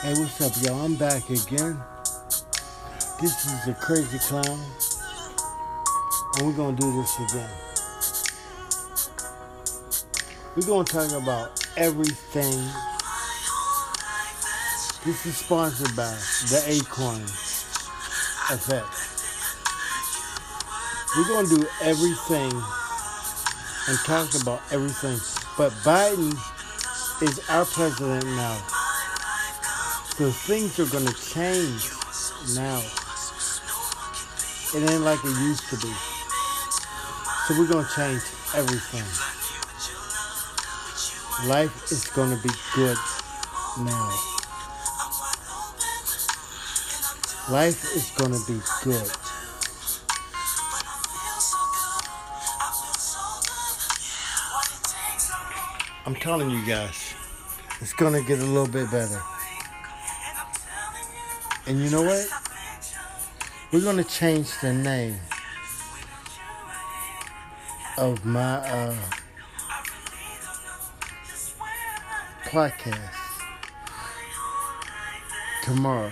Hey, what's up, y'all? I'm back again. This is the Crazy Clown, and we're gonna do this again. We're gonna talk about everything. This is sponsored by the Acorn Effect. We're gonna do everything and talk about everything, but Biden is our president now. So things are gonna change now. It ain't like it used to be. So we're gonna change everything. Life is gonna be good now. Life is gonna be good. I'm telling you guys, it's gonna get a little bit better. And you know what? We're gonna change the name of my uh, podcast tomorrow.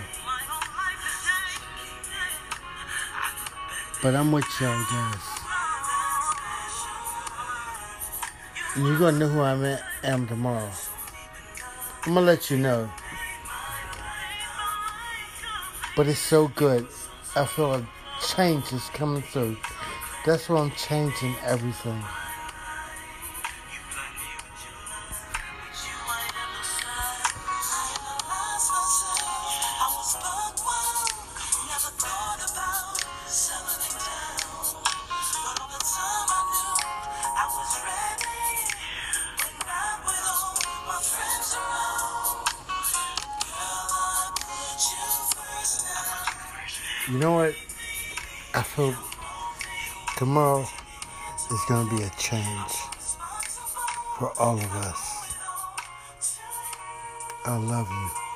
But I'm with y'all guys. And you're gonna know who I am tomorrow. I'm gonna let you know. But it's so good. I feel a change is coming through. That's why I'm changing everything. You know what? I feel tomorrow is going to be a change for all of us. I love you.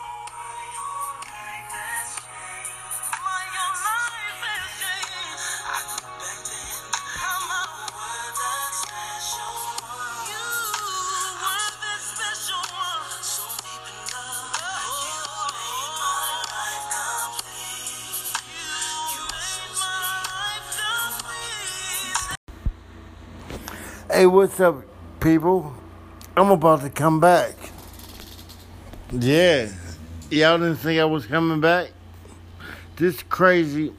Hey, what's up, people? I'm about to come back. Yeah. Y'all didn't think I was coming back? This crazy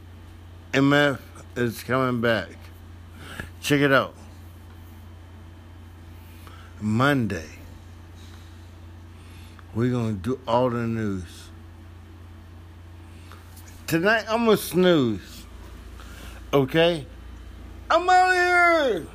MF is coming back. Check it out. Monday. We're going to do all the news. Tonight, I'm going to snooze. Okay? I'm out of here!